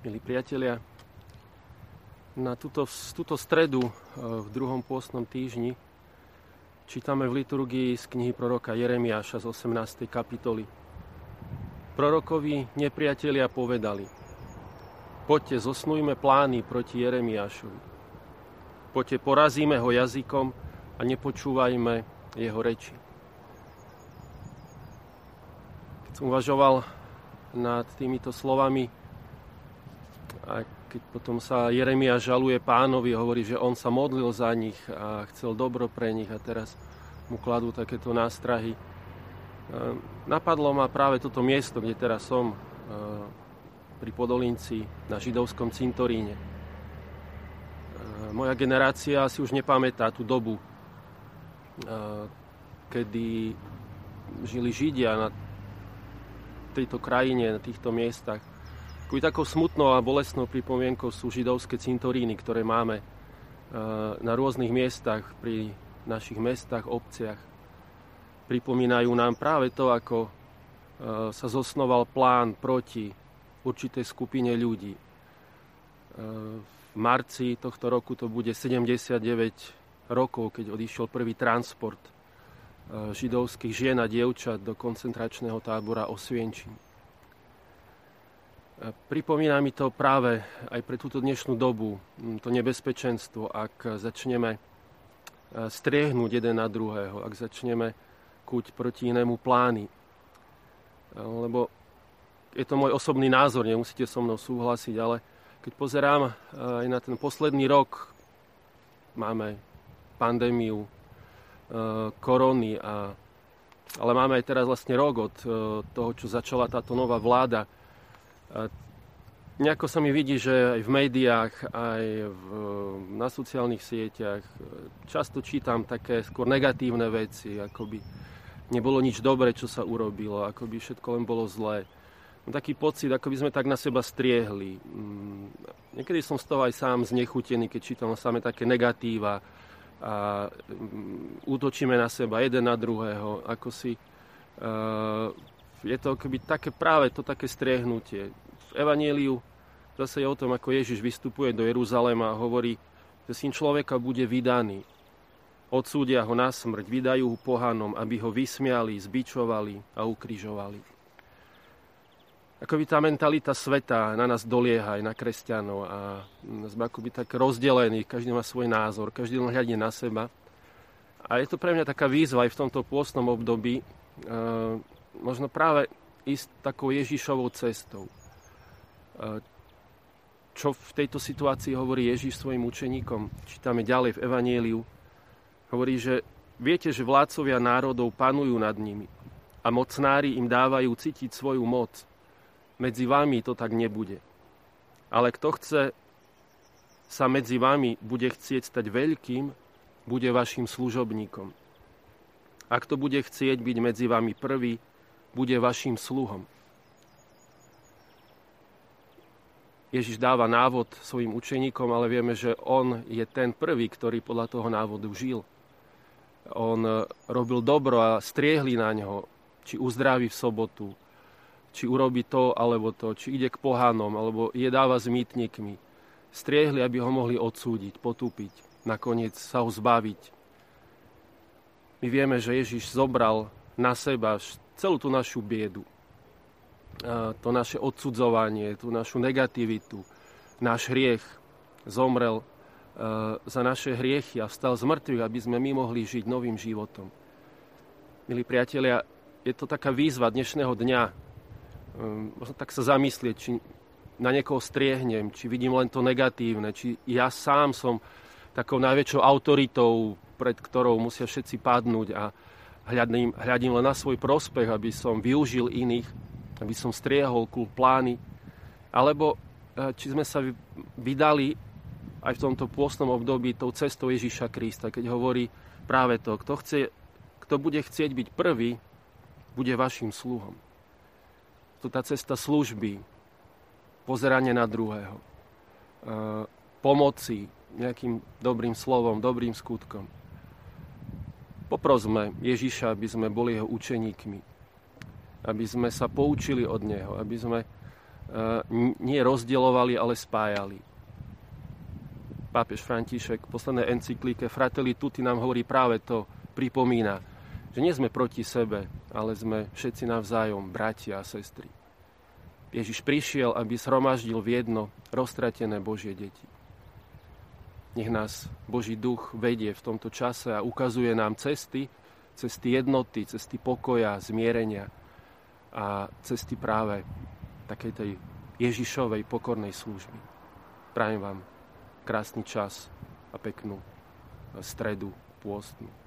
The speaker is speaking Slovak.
milí priatelia. Na túto, túto stredu e, v druhom pôstnom týždni čítame v liturgii z knihy proroka Jeremiáša z 18. kapitoly. Prorokovi nepriatelia povedali Poďte, zosnujme plány proti Jeremiášovi. Poďte, porazíme ho jazykom a nepočúvajme jeho reči. Keď som uvažoval nad týmito slovami, a keď potom sa Jeremia žaluje pánovi, hovorí, že on sa modlil za nich a chcel dobro pre nich a teraz mu kladú takéto nástrahy. Napadlo ma práve toto miesto, kde teraz som, pri Podolinci, na židovskom cintoríne. Moja generácia si už nepamätá tú dobu, kedy žili Židia na tejto krajine, na týchto miestach. Takový takou smutnou a bolestnou pripomienkou sú židovské cintoríny, ktoré máme eh, na rôznych miestach pri našich mestách, obciach. Pripomínajú nám práve to, ako eh, sa zosnoval plán proti určitej skupine ľudí. Eh, v marci tohto roku to bude 79 rokov, keď odišiel prvý transport židovských žien a dievčat do koncentračného tábora Osvienčím. Pripomína mi to práve aj pre túto dnešnú dobu, to nebezpečenstvo, ak začneme striehnúť jeden na druhého, ak začneme kuť proti inému plány. Lebo je to môj osobný názor, nemusíte so mnou súhlasiť, ale keď pozerám aj na ten posledný rok, máme pandémiu korony, a, ale máme aj teraz vlastne rok od toho, čo začala táto nová vláda nejako sa mi vidí, že aj v médiách, aj v, na sociálnych sieťach často čítam také skôr negatívne veci, ako by nebolo nič dobré, čo sa urobilo, ako by všetko len bolo zlé. Mám taký pocit, ako by sme tak na seba striehli. Mm, niekedy som z toho aj sám znechutený, keď čítam same také negatíva a mm, útočíme na seba jeden na druhého, ako si je to akoby také práve to také striehnutie. V Evanieliu zase je o tom, ako Ježiš vystupuje do Jeruzalema a hovorí, že syn človeka bude vydaný. Odsúdia ho na smrť, vydajú ho pohanom, aby ho vysmiali, zbičovali a ukrižovali. Ako by tá mentalita sveta na nás dolieha aj na kresťanov a sme akoby tak rozdelení, každý má svoj názor, každý len hľadí na seba. A je to pre mňa taká výzva aj v tomto pôstnom období, možno práve ísť takou Ježišovou cestou. Čo v tejto situácii hovorí Ježiš svojim učeníkom? Čítame ďalej v Evanieliu. Hovorí, že viete, že vládcovia národov panujú nad nimi a mocnári im dávajú cítiť svoju moc. Medzi vami to tak nebude. Ale kto chce sa medzi vami bude chcieť stať veľkým, bude vašim služobníkom. Ak to bude chcieť byť medzi vami prvý, bude vašim sluhom. Ježiš dáva návod svojim učeníkom, ale vieme, že on je ten prvý, ktorý podľa toho návodu žil. On robil dobro a striehli na ňo, či uzdraví v sobotu, či urobi to alebo to, či ide k pohanom, alebo je dáva s mýtnikmi. Striehli, aby ho mohli odsúdiť, potúpiť, nakoniec sa ho zbaviť. My vieme, že Ježiš zobral na seba celú tú našu biedu, to naše odsudzovanie, tú našu negativitu, náš hriech, zomrel za naše hriechy a vstal z mŕtvych, aby sme my mohli žiť novým životom. Milí priatelia, je to taká výzva dnešného dňa. Ehm, možno tak sa zamyslieť, či na niekoho striehnem, či vidím len to negatívne, či ja sám som takou najväčšou autoritou, pred ktorou musia všetci padnúť a, hľadím, hľadím len na svoj prospech, aby som využil iných, aby som striehol kul plány, alebo e, či sme sa vydali aj v tomto pôstnom období tou cestou Ježíša Krista, keď hovorí práve to, kto, chce, kto bude chcieť byť prvý, bude vašim sluhom. To tá cesta služby, pozeranie na druhého, e, pomoci nejakým dobrým slovom, dobrým skutkom. Poprosme Ježiša, aby sme boli jeho učeníkmi. Aby sme sa poučili od neho. Aby sme nie rozdielovali, ale spájali. Pápež František v poslednej encyklike Fratelli Tutti nám hovorí práve to, pripomína, že nie sme proti sebe, ale sme všetci navzájom bratia a sestry. Ježiš prišiel, aby zhromaždil v jedno roztratené Božie deti. Nech nás Boží duch vedie v tomto čase a ukazuje nám cesty, cesty jednoty, cesty pokoja, zmierenia a cesty práve takej tej Ježišovej pokornej služby. Prajem vám krásny čas a peknú stredu pôstnu.